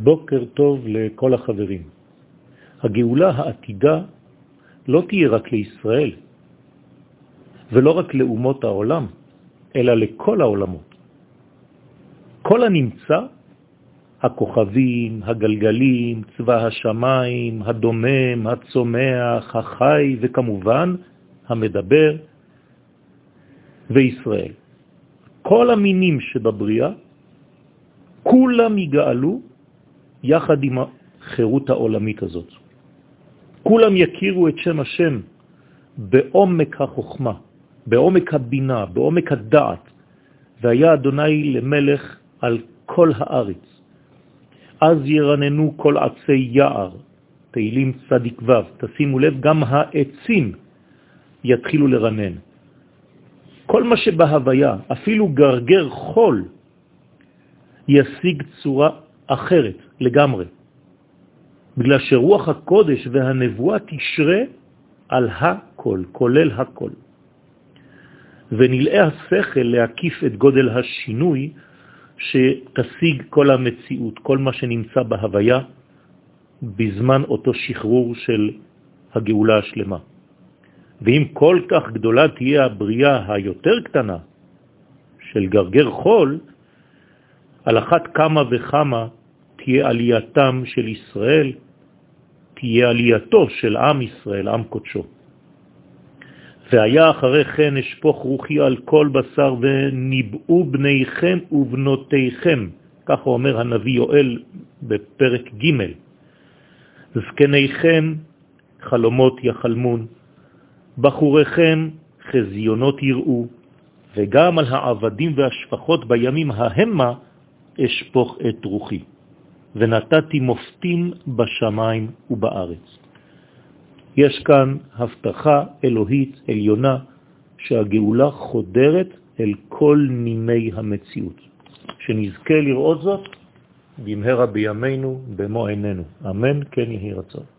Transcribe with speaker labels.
Speaker 1: בוקר טוב לכל החברים. הגאולה העתידה לא תהיה רק לישראל, ולא רק לאומות העולם, אלא לכל העולמות. כל הנמצא, הכוכבים, הגלגלים, צבא השמיים, הדומם, הצומח, החי, וכמובן המדבר וישראל. כל המינים שבבריאה, כולם יגאלו יחד עם החירות העולמית הזאת. כולם יכירו את שם השם בעומק החוכמה, בעומק הבינה, בעומק הדעת, והיה אדוני למלך על כל הארץ. אז ירננו כל עצי יער, תהילים צדיק ו', תשימו לב, גם העצים יתחילו לרנן. כל מה שבהוויה, אפילו גרגר חול, ישיג צורה אחרת לגמרי, בגלל שרוח הקודש והנבואה תשרה על הכל, כולל הכל. ונלאה השכל להקיף את גודל השינוי שתשיג כל המציאות, כל מה שנמצא בהוויה, בזמן אותו שחרור של הגאולה השלמה. ואם כל כך גדולה תהיה הבריאה היותר קטנה של גרגר חול, על אחת כמה וכמה תהיה עלייתם של ישראל, תהיה עלייתו של עם ישראל, עם קודשו. והיה אחרי כן אשפוך רוחי על כל בשר וניבאו בניכם ובנותיכם, ככה אומר הנביא יואל בפרק ג' זקניכם חלומות יחלמון, בחוריכם חזיונות יראו, וגם על העבדים והשפחות בימים ההמה אשפוך את רוחי. ונתתי מופתים בשמיים ובארץ. יש כאן הבטחה אלוהית עליונה שהגאולה חודרת אל כל נימי המציאות. שנזכה לראות זאת במהרה בימינו, במו עינינו. אמן, כן יהי רצון.